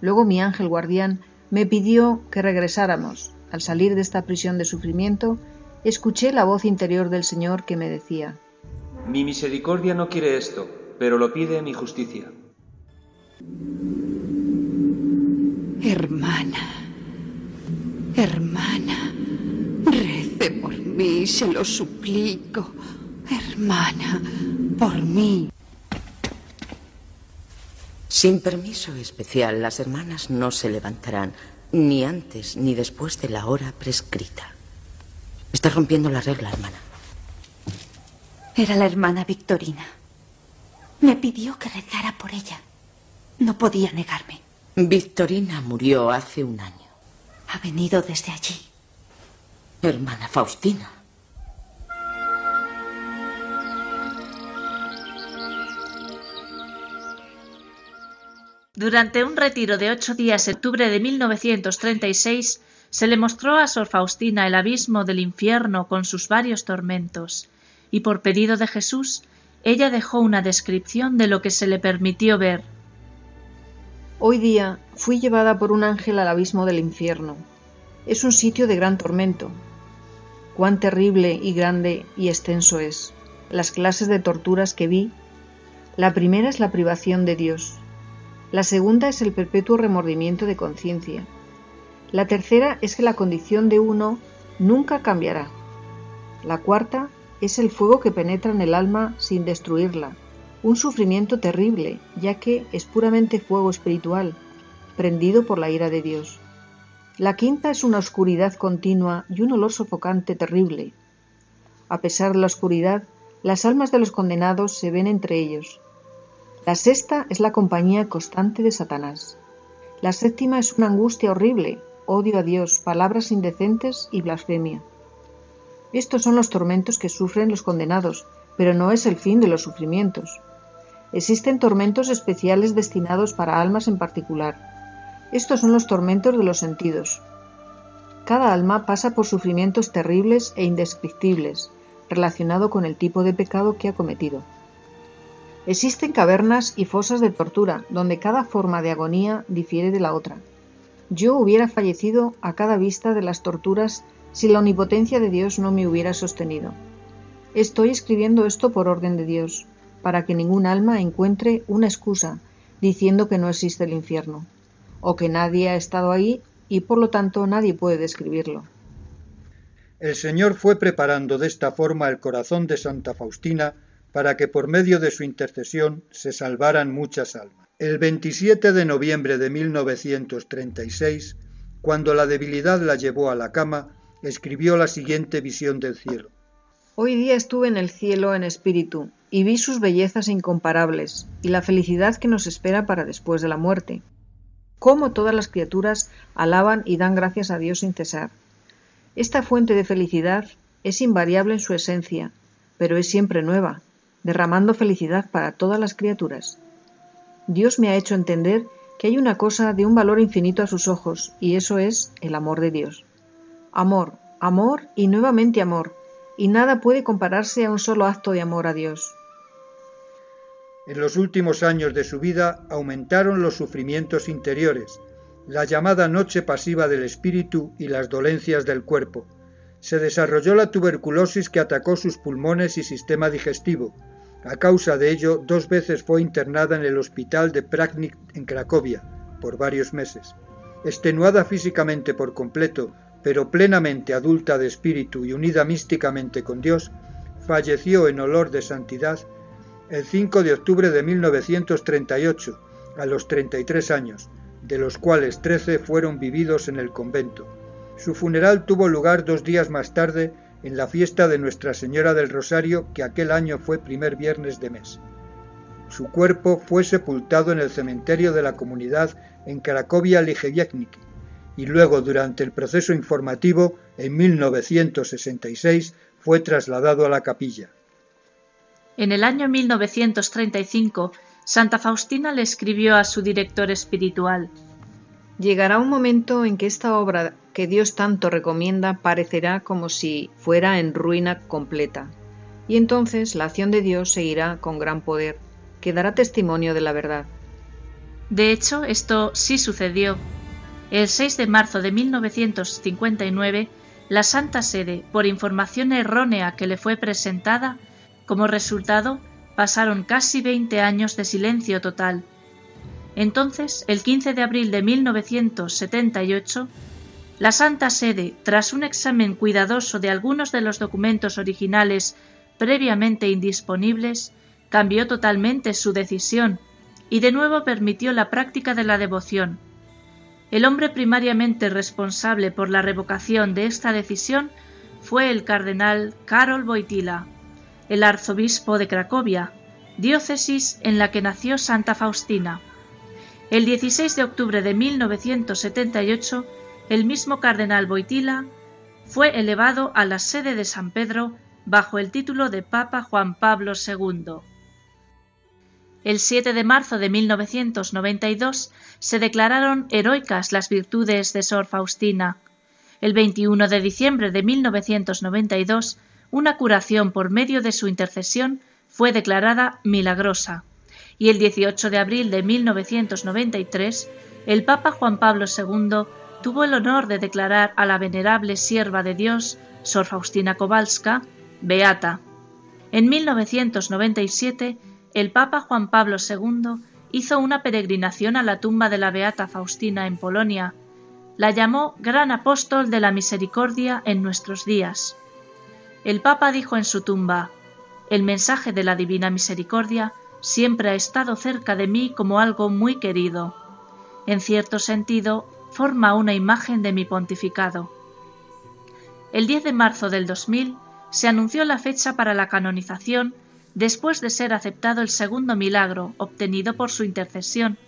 C: Luego mi ángel guardián me pidió que regresáramos. Al salir de esta prisión de sufrimiento, escuché la voz interior del Señor que me decía,
I: Mi misericordia no quiere esto, pero lo pide mi justicia.
K: Hermana, hermana, rece por mí, se lo suplico. Hermana, por mí.
L: Sin permiso especial, las hermanas no se levantarán ni antes ni después de la hora prescrita. Estás rompiendo la regla, hermana.
K: Era la hermana Victorina. Me pidió que rezara por ella. No podía negarme.
L: Victorina murió hace un año.
K: Ha venido desde allí.
L: Hermana Faustina.
H: Durante un retiro de ocho días en octubre de 1936 se le mostró a Sor Faustina el abismo del infierno con sus varios tormentos, y por pedido de Jesús ella dejó una descripción de lo que se le permitió ver.
C: Hoy día fui llevada por un ángel al abismo del infierno. Es un sitio de gran tormento. Cuán terrible y grande y extenso es. Las clases de torturas que vi. La primera es la privación de Dios. La segunda es el perpetuo remordimiento de conciencia. La tercera es que la condición de uno nunca cambiará. La cuarta es el fuego que penetra en el alma sin destruirla, un sufrimiento terrible, ya que es puramente fuego espiritual, prendido por la ira de Dios. La quinta es una oscuridad continua y un olor sofocante terrible. A pesar de la oscuridad, las almas de los condenados se ven entre ellos, la sexta es la compañía constante de Satanás. La séptima es una angustia horrible, odio a Dios, palabras indecentes y blasfemia. Estos son los tormentos que sufren los condenados, pero no es el fin de los sufrimientos. Existen tormentos especiales destinados para almas en particular. Estos son los tormentos de los sentidos. Cada alma pasa por sufrimientos terribles e indescriptibles, relacionado con el tipo de pecado que ha cometido. Existen cavernas y fosas de tortura, donde cada forma de agonía difiere de la otra. Yo hubiera fallecido a cada vista de las torturas si la omnipotencia de Dios no me hubiera sostenido. Estoy escribiendo esto por orden de Dios, para que ningún alma encuentre una excusa diciendo que no existe el infierno, o que nadie ha estado ahí y por lo tanto nadie puede describirlo.
G: El Señor fue preparando de esta forma el corazón de Santa Faustina para que por medio de su intercesión se salvaran muchas almas. El 27 de noviembre de 1936, cuando la debilidad la llevó a la cama, escribió la siguiente visión del cielo.
C: Hoy día estuve en el cielo en espíritu y vi sus bellezas incomparables y la felicidad que nos espera para después de la muerte. Cómo todas las criaturas alaban y dan gracias a Dios sin cesar. Esta fuente de felicidad es invariable en su esencia, pero es siempre nueva, derramando felicidad para todas las criaturas. Dios me ha hecho entender que hay una cosa de un valor infinito a sus ojos, y eso es el amor de Dios. Amor, amor y nuevamente amor, y nada puede compararse a un solo acto de amor a Dios.
G: En los últimos años de su vida aumentaron los sufrimientos interiores, la llamada noche pasiva del espíritu y las dolencias del cuerpo. Se desarrolló la tuberculosis que atacó sus pulmones y sistema digestivo, a causa de ello, dos veces fue internada en el hospital de Praknik en Cracovia por varios meses. Extenuada físicamente por completo, pero plenamente adulta de espíritu y unida místicamente con Dios, falleció en olor de santidad el 5 de octubre de 1938, a los 33 años, de los cuales 13 fueron vividos en el convento. Su funeral tuvo lugar dos días más tarde en la fiesta de Nuestra Señora del Rosario, que aquel año fue primer viernes de mes. Su cuerpo fue sepultado en el cementerio de la comunidad en Cracovia Ligeviecniki y luego durante el proceso informativo en 1966 fue trasladado a la capilla.
H: En el año 1935, Santa Faustina le escribió a su director espiritual
C: Llegará un momento en que esta obra que Dios tanto recomienda parecerá como si fuera en ruina completa, y entonces la acción de Dios seguirá con gran poder, que dará testimonio de la verdad.
H: De hecho, esto sí sucedió. El 6 de marzo de 1959, la Santa Sede, por información errónea que le fue presentada, como resultado, pasaron casi 20 años de silencio total. Entonces, el 15 de abril de 1978, la Santa Sede, tras un examen cuidadoso de algunos de los documentos originales previamente indisponibles, cambió totalmente su decisión y de nuevo permitió la práctica de la devoción. El hombre primariamente responsable por la revocación de esta decisión fue el cardenal Karol Wojtyla, el arzobispo de Cracovia, diócesis en la que nació Santa Faustina. El 16 de octubre de 1978, el mismo cardenal Wojtyla fue elevado a la sede de San Pedro bajo el título de Papa Juan Pablo II. El 7 de marzo de 1992 se declararon heroicas las virtudes de Sor Faustina. El 21 de diciembre de 1992, una curación por medio de su intercesión fue declarada milagrosa. Y el 18 de abril de 1993, el Papa Juan Pablo II tuvo el honor de declarar a la venerable sierva de Dios, Sor Faustina Kowalska, beata. En 1997, el Papa Juan Pablo II hizo una peregrinación a la tumba de la Beata Faustina en Polonia. La llamó Gran Apóstol de la Misericordia en nuestros días. El Papa dijo en su tumba, El mensaje de la Divina Misericordia siempre ha estado cerca de mí como algo muy querido. En cierto sentido, forma una imagen de mi pontificado. El 10 de marzo del 2000 se anunció la fecha para la canonización después de ser aceptado el segundo milagro obtenido por su intercesión.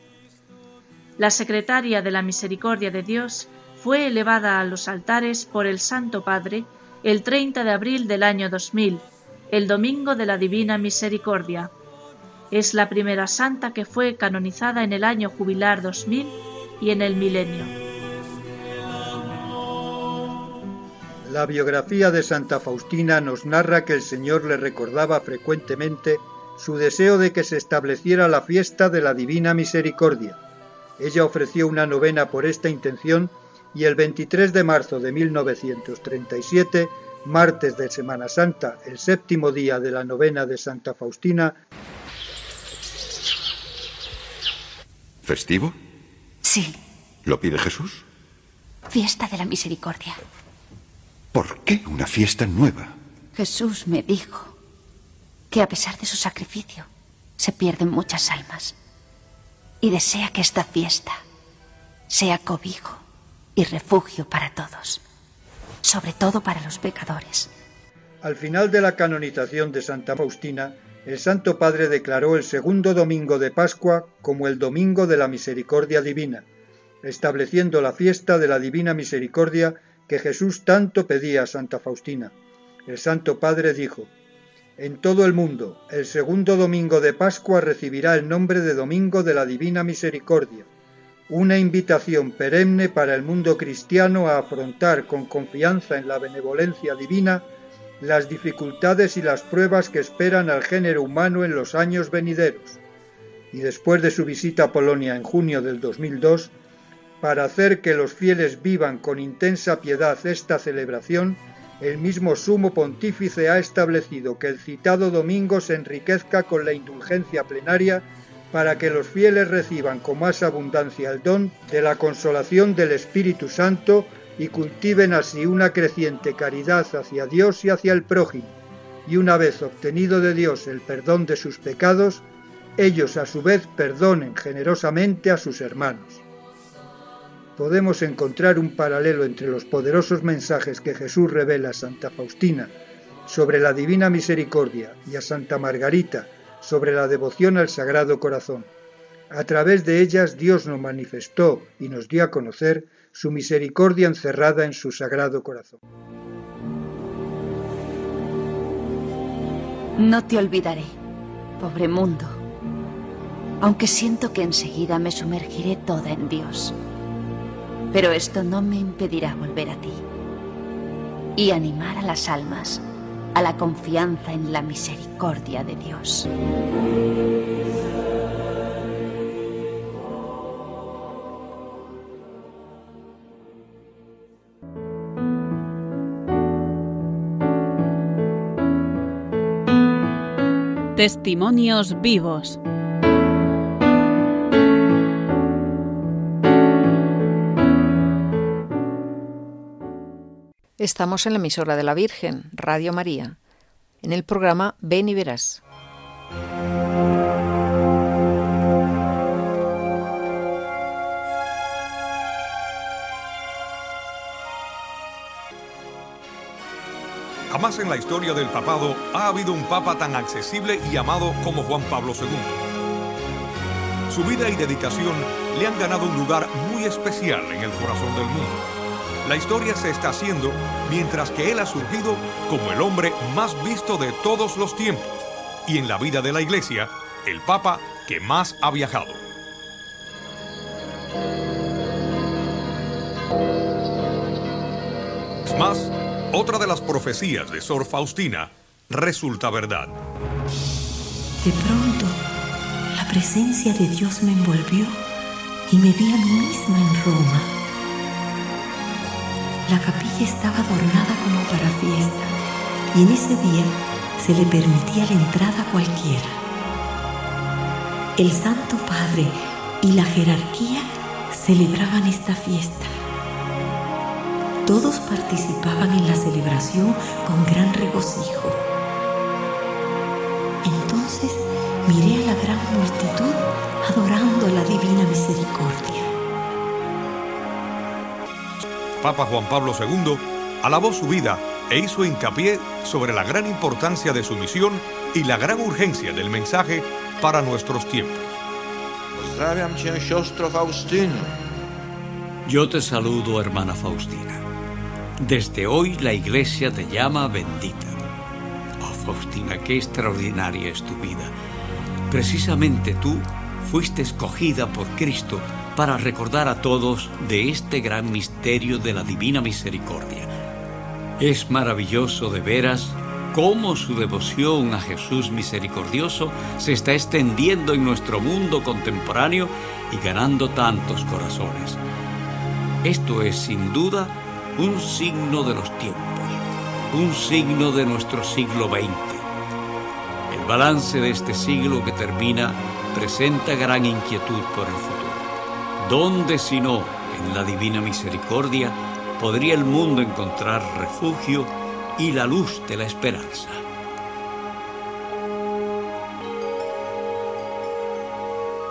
H: La secretaria de la Misericordia de Dios fue elevada a los altares por el Santo Padre el 30 de abril del año 2000, el Domingo de la Divina Misericordia. Es la primera santa que fue canonizada en el año jubilar 2000 y en el milenio.
G: La biografía de Santa Faustina nos narra que el Señor le recordaba frecuentemente su deseo de que se estableciera la fiesta de la Divina Misericordia. Ella ofreció una novena por esta intención y el 23 de marzo de 1937, martes de Semana Santa, el séptimo día de la novena de Santa Faustina.
M: ¿Festivo?
K: Sí,
M: ¿Lo pide Jesús?
K: fiesta de la misericordia.
M: ¿Por qué una fiesta nueva?
K: Jesús me dijo que a pesar de su sacrificio se pierden muchas almas y desea que esta fiesta sea cobijo y refugio para todos, sobre todo para los pecadores.
G: Al final de la canonización de Santa Faustina, el Santo Padre declaró el segundo domingo de Pascua como el Domingo de la Misericordia Divina, estableciendo la fiesta de la Divina Misericordia que Jesús tanto pedía a Santa Faustina. El Santo Padre dijo, En todo el mundo, el segundo domingo de Pascua recibirá el nombre de Domingo de la Divina Misericordia, una invitación perenne para el mundo cristiano a afrontar con confianza en la benevolencia divina las dificultades y las pruebas que esperan al género humano en los años venideros. Y después de su visita a Polonia en junio del 2002, para hacer que los fieles vivan con intensa piedad esta celebración, el mismo sumo pontífice ha establecido que el citado domingo se enriquezca con la indulgencia plenaria para que los fieles reciban con más abundancia el don de la consolación del Espíritu Santo y cultiven así una creciente caridad hacia Dios y hacia el prójimo, y una vez obtenido de Dios el perdón de sus pecados, ellos a su vez perdonen generosamente a sus hermanos. Podemos encontrar un paralelo entre los poderosos mensajes que Jesús revela a Santa Faustina sobre la divina misericordia y a Santa Margarita sobre la devoción al Sagrado Corazón. A través de ellas Dios nos manifestó y nos dio a conocer su misericordia encerrada en su Sagrado Corazón.
K: No te olvidaré, pobre mundo, aunque siento que enseguida me sumergiré toda en Dios. Pero esto no me impedirá volver a ti y animar a las almas a la confianza en la misericordia de Dios.
A: Testimonios vivos.
C: Estamos en la emisora de la Virgen, Radio María, en el programa Ven y Verás.
N: Jamás en la historia del papado ha habido un papa tan accesible y amado como Juan Pablo II. Su vida y dedicación le han ganado un lugar muy especial en el corazón del mundo. La historia se está haciendo mientras que él ha surgido como el hombre más visto de todos los tiempos y en la vida de la iglesia, el papa que más ha viajado. Es más, otra de las profecías de Sor Faustina resulta verdad.
O: De pronto, la presencia de Dios me envolvió y me vi a mí misma en Roma. La capilla estaba adornada como para fiesta y en ese día se le permitía la entrada a cualquiera. El Santo Padre y la jerarquía celebraban esta fiesta. Todos participaban en la celebración con gran regocijo. Entonces miré a la gran multitud adorando la divina misericordia.
N: Papa Juan Pablo II alabó su vida e hizo hincapié sobre la gran importancia de su misión y la gran urgencia del mensaje para nuestros tiempos.
P: Yo te saludo, hermana Faustina. Desde hoy la iglesia te llama bendita. Oh, Faustina, qué extraordinaria es tu vida. Precisamente tú fuiste escogida por Cristo para recordar a todos de este gran misterio de la divina misericordia. Es maravilloso de veras cómo su devoción a Jesús misericordioso se está extendiendo en nuestro mundo contemporáneo y ganando tantos corazones. Esto es sin duda un signo de los tiempos, un signo de nuestro siglo XX. El balance de este siglo que termina presenta gran inquietud por el futuro. ¿Dónde si no en la divina misericordia podría el mundo encontrar refugio y la luz de la esperanza?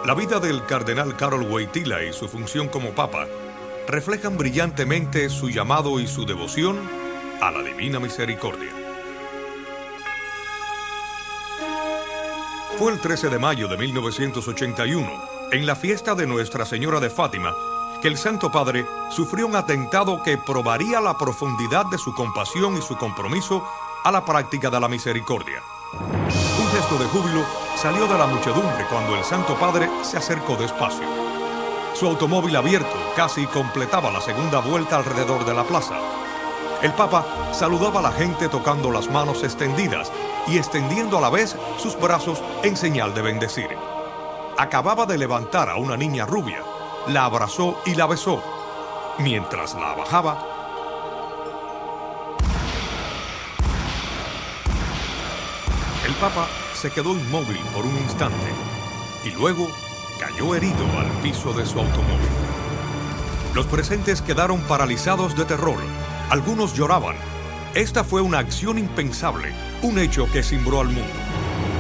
N: La vida del cardenal Karol Wojtyla y su función como papa reflejan brillantemente su llamado y su devoción a la divina misericordia. Fue el 13 de mayo de 1981, en la fiesta de Nuestra Señora de Fátima, que el Santo Padre sufrió un atentado que probaría la profundidad de su compasión y su compromiso a la práctica de la misericordia. Un gesto de júbilo salió de la muchedumbre cuando el Santo Padre se acercó despacio. Su automóvil abierto casi completaba la segunda vuelta alrededor de la plaza. El Papa saludaba a la gente tocando las manos extendidas y extendiendo a la vez sus brazos en señal de bendecir. Acababa de levantar a una niña rubia, la abrazó y la besó. Mientras la bajaba, el Papa se quedó inmóvil por un instante y luego cayó herido al piso de su automóvil. Los presentes quedaron paralizados de terror. Algunos lloraban. Esta fue una acción impensable, un hecho que cimbró al mundo.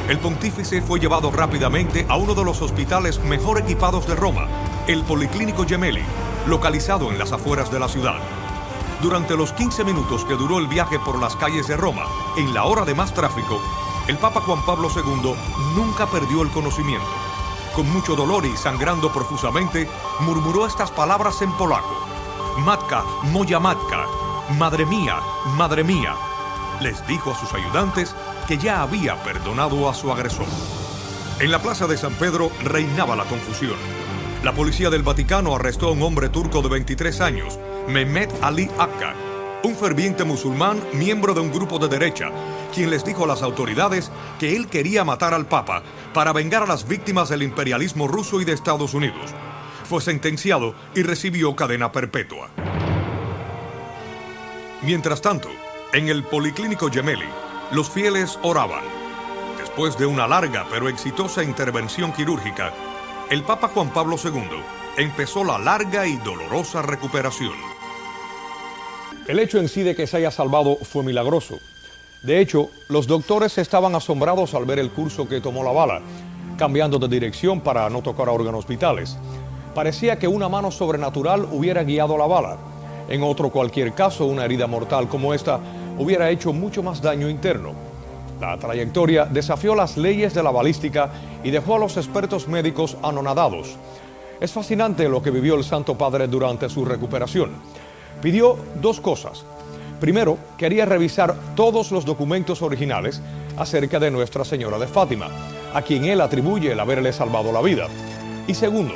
N: El pontífice fue llevado rápidamente a uno de los hospitales mejor equipados de Roma, el Policlínico Gemelli, localizado en las afueras de la ciudad. Durante los 15 minutos que duró el viaje por las calles de Roma, en la hora de más tráfico, el Papa Juan Pablo II nunca perdió el conocimiento. Con mucho dolor y sangrando profusamente, murmuró estas palabras en polaco. Matka, moya matka, madre mía, madre mía. Les dijo a sus ayudantes que ya había perdonado a su agresor. En la plaza de San Pedro reinaba la confusión. La policía del Vaticano arrestó a un hombre turco de 23 años, Mehmet Ali Akka, un ferviente musulmán miembro de un grupo de derecha, quien les dijo a las autoridades que él quería matar al Papa para vengar a las víctimas del imperialismo ruso y de Estados Unidos. Fue sentenciado y recibió cadena perpetua. Mientras tanto, en el Policlínico Gemelli, los fieles oraban. Después de una larga pero exitosa intervención quirúrgica, el Papa Juan Pablo II empezó la larga y dolorosa recuperación.
Q: El hecho en sí de que se haya salvado fue milagroso. De hecho, los doctores estaban asombrados al ver el curso que tomó la bala, cambiando de dirección para no tocar órganos vitales. Parecía que una mano sobrenatural hubiera guiado la bala. En otro cualquier caso, una herida mortal como esta hubiera hecho mucho más daño interno. La trayectoria desafió las leyes de la balística y dejó a los expertos médicos anonadados. Es fascinante lo que vivió el Santo Padre durante su recuperación. Pidió dos cosas. Primero, quería revisar todos los documentos originales acerca de Nuestra Señora de Fátima, a quien él atribuye el haberle salvado la vida. Y segundo,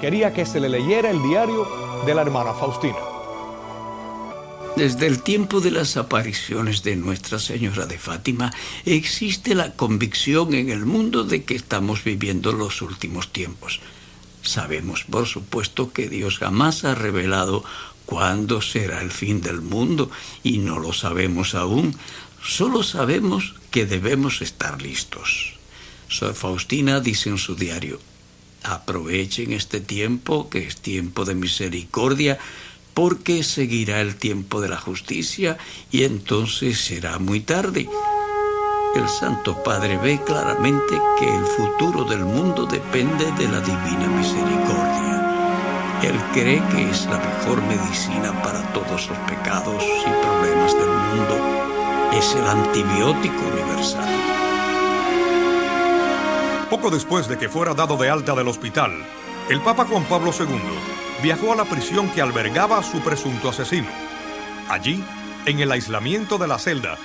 Q: quería que se le leyera el diario de la hermana Faustina.
P: Desde el tiempo de las apariciones de Nuestra Señora de Fátima existe la convicción en el mundo de que estamos viviendo los últimos tiempos. Sabemos, por supuesto, que Dios jamás ha revelado cuándo será el fin del mundo y no lo sabemos aún. Solo sabemos que debemos estar listos. Sor Faustina dice en su diario, aprovechen este tiempo, que es tiempo de misericordia, porque seguirá el tiempo de la justicia y entonces será muy tarde. El Santo Padre ve claramente que el futuro del mundo depende de la divina misericordia. Él cree que es la mejor medicina para todos los pecados y problemas del mundo. Es el antibiótico universal.
N: Poco después de que fuera dado de alta del hospital, el Papa Juan Pablo II viajó a la prisión que albergaba a su presunto asesino. Allí, en el aislamiento de la celda,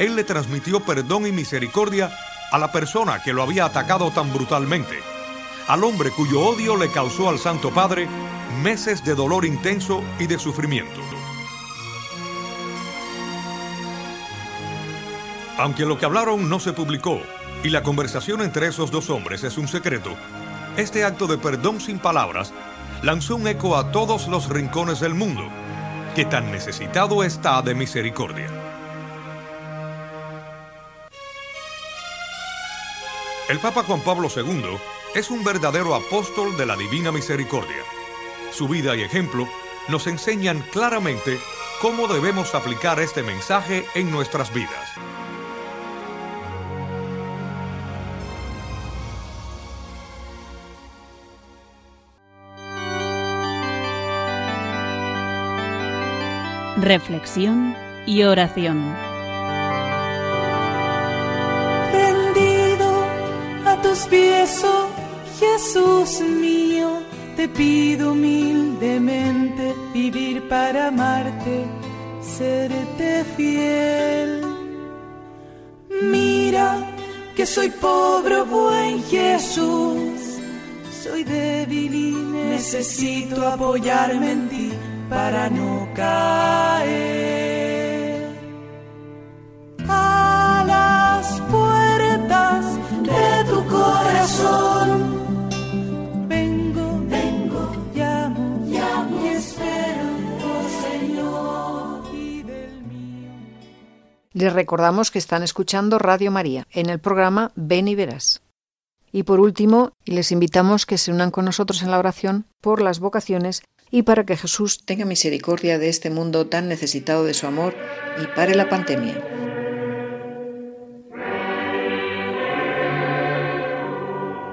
N: él le transmitió perdón y misericordia a la persona que lo había atacado tan brutalmente, al hombre cuyo odio le causó al Santo Padre meses de dolor intenso y de sufrimiento. Aunque lo que hablaron no se publicó y la conversación entre esos dos hombres es un secreto, este acto de perdón sin palabras lanzó un eco a todos los rincones del mundo, que tan necesitado está de misericordia. El Papa Juan Pablo II es un verdadero apóstol de la Divina Misericordia. Su vida y ejemplo nos enseñan claramente cómo debemos aplicar este mensaje en nuestras vidas.
A: Reflexión y oración.
B: Rendido a tus pies, oh Jesús mío, te pido humildemente vivir para amarte, serte fiel. Mira que soy pobre, oh buen Jesús, soy débil y necesito apoyarme en ti para no caer a las puertas de tu corazón. Vengo, vengo, llamo, llamo y espero, oh Señor, y del mío.
C: Les recordamos que están escuchando Radio María en el programa Ven y Verás. Y por último, les invitamos que se unan con nosotros en la oración por las vocaciones y para que Jesús tenga misericordia de este mundo tan necesitado de su amor y pare la pandemia.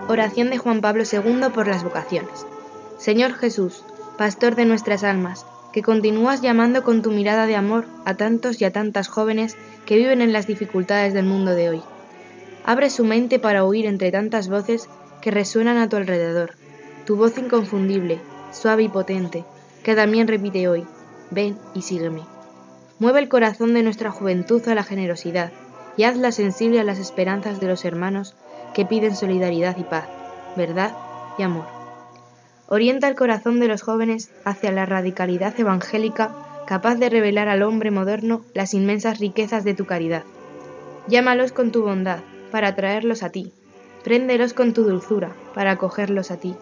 R: Oración de Juan Pablo II por las vocaciones. Señor Jesús, Pastor de nuestras almas, que continúas llamando con tu mirada de amor a tantos y a tantas jóvenes que viven en las dificultades del mundo de hoy. Abre su mente para oír entre tantas voces que resuenan a tu alrededor. Tu voz inconfundible, suave y potente, que también repite hoy, ven y sígueme. Mueve el corazón de nuestra juventud a la generosidad y hazla sensible a las esperanzas de los hermanos que piden solidaridad y paz, verdad y amor. Orienta el corazón de los jóvenes hacia la radicalidad evangélica capaz de revelar al hombre moderno las inmensas riquezas de tu caridad. Llámalos con tu bondad para atraerlos a ti. Préndelos con tu dulzura para acogerlos a ti.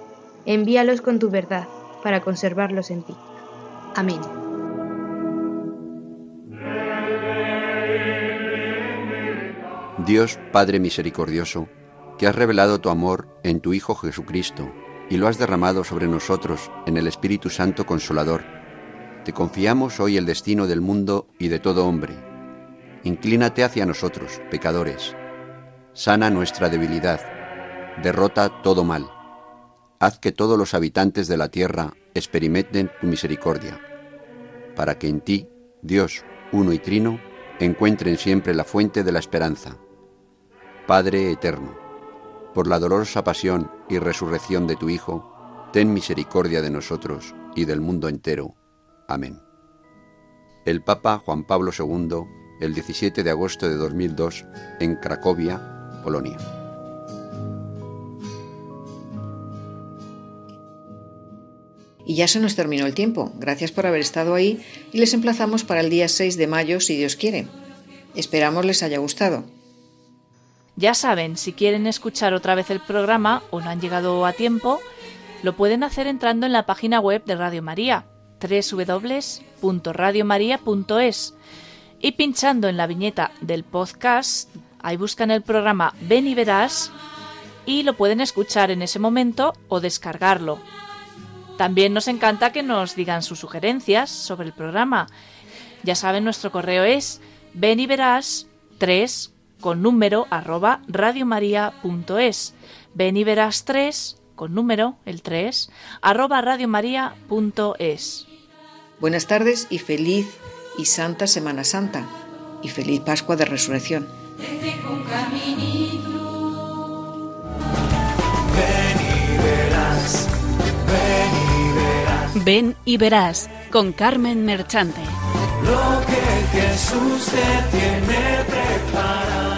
R: Envíalos con tu verdad para conservarlos en ti. Amén.
E: Dios Padre misericordioso, que has revelado tu amor en tu Hijo Jesucristo y lo has derramado sobre nosotros en el Espíritu Santo Consolador, te confiamos hoy el destino del mundo y de todo hombre. Inclínate hacia nosotros, pecadores. Sana nuestra debilidad. Derrota todo mal. Haz que todos los habitantes de la tierra experimenten tu misericordia, para que en ti, Dios, uno y trino, encuentren siempre la fuente de la esperanza. Padre eterno, por la dolorosa pasión y resurrección de tu Hijo, ten misericordia de nosotros y del mundo entero. Amén. El Papa Juan Pablo II, el 17 de agosto de 2002, en Cracovia, Polonia.
C: Y ya se nos terminó el tiempo. Gracias por haber estado ahí y les emplazamos para el día 6 de mayo, si Dios quiere. Esperamos les haya gustado.
H: Ya saben, si quieren escuchar otra vez el programa o no han llegado a tiempo, lo pueden hacer entrando en la página web de Radio María, www.radiomaria.es, y pinchando en la viñeta del podcast, ahí buscan el programa Ven y Verás y lo pueden escuchar en ese momento o descargarlo. También nos encanta que nos digan sus sugerencias sobre el programa. Ya saben, nuestro correo es ven y verás 3 con número arroba radiomaria.es. Ven y verás 3 con número, el 3, arroba radiomaria.es.
C: Buenas tardes y feliz y santa Semana Santa y feliz Pascua de Resurrección.
B: Ven y verás, ven y verás
A: Ven y verás con Carmen Merchante.
B: lo que Jesús te tiene preparado.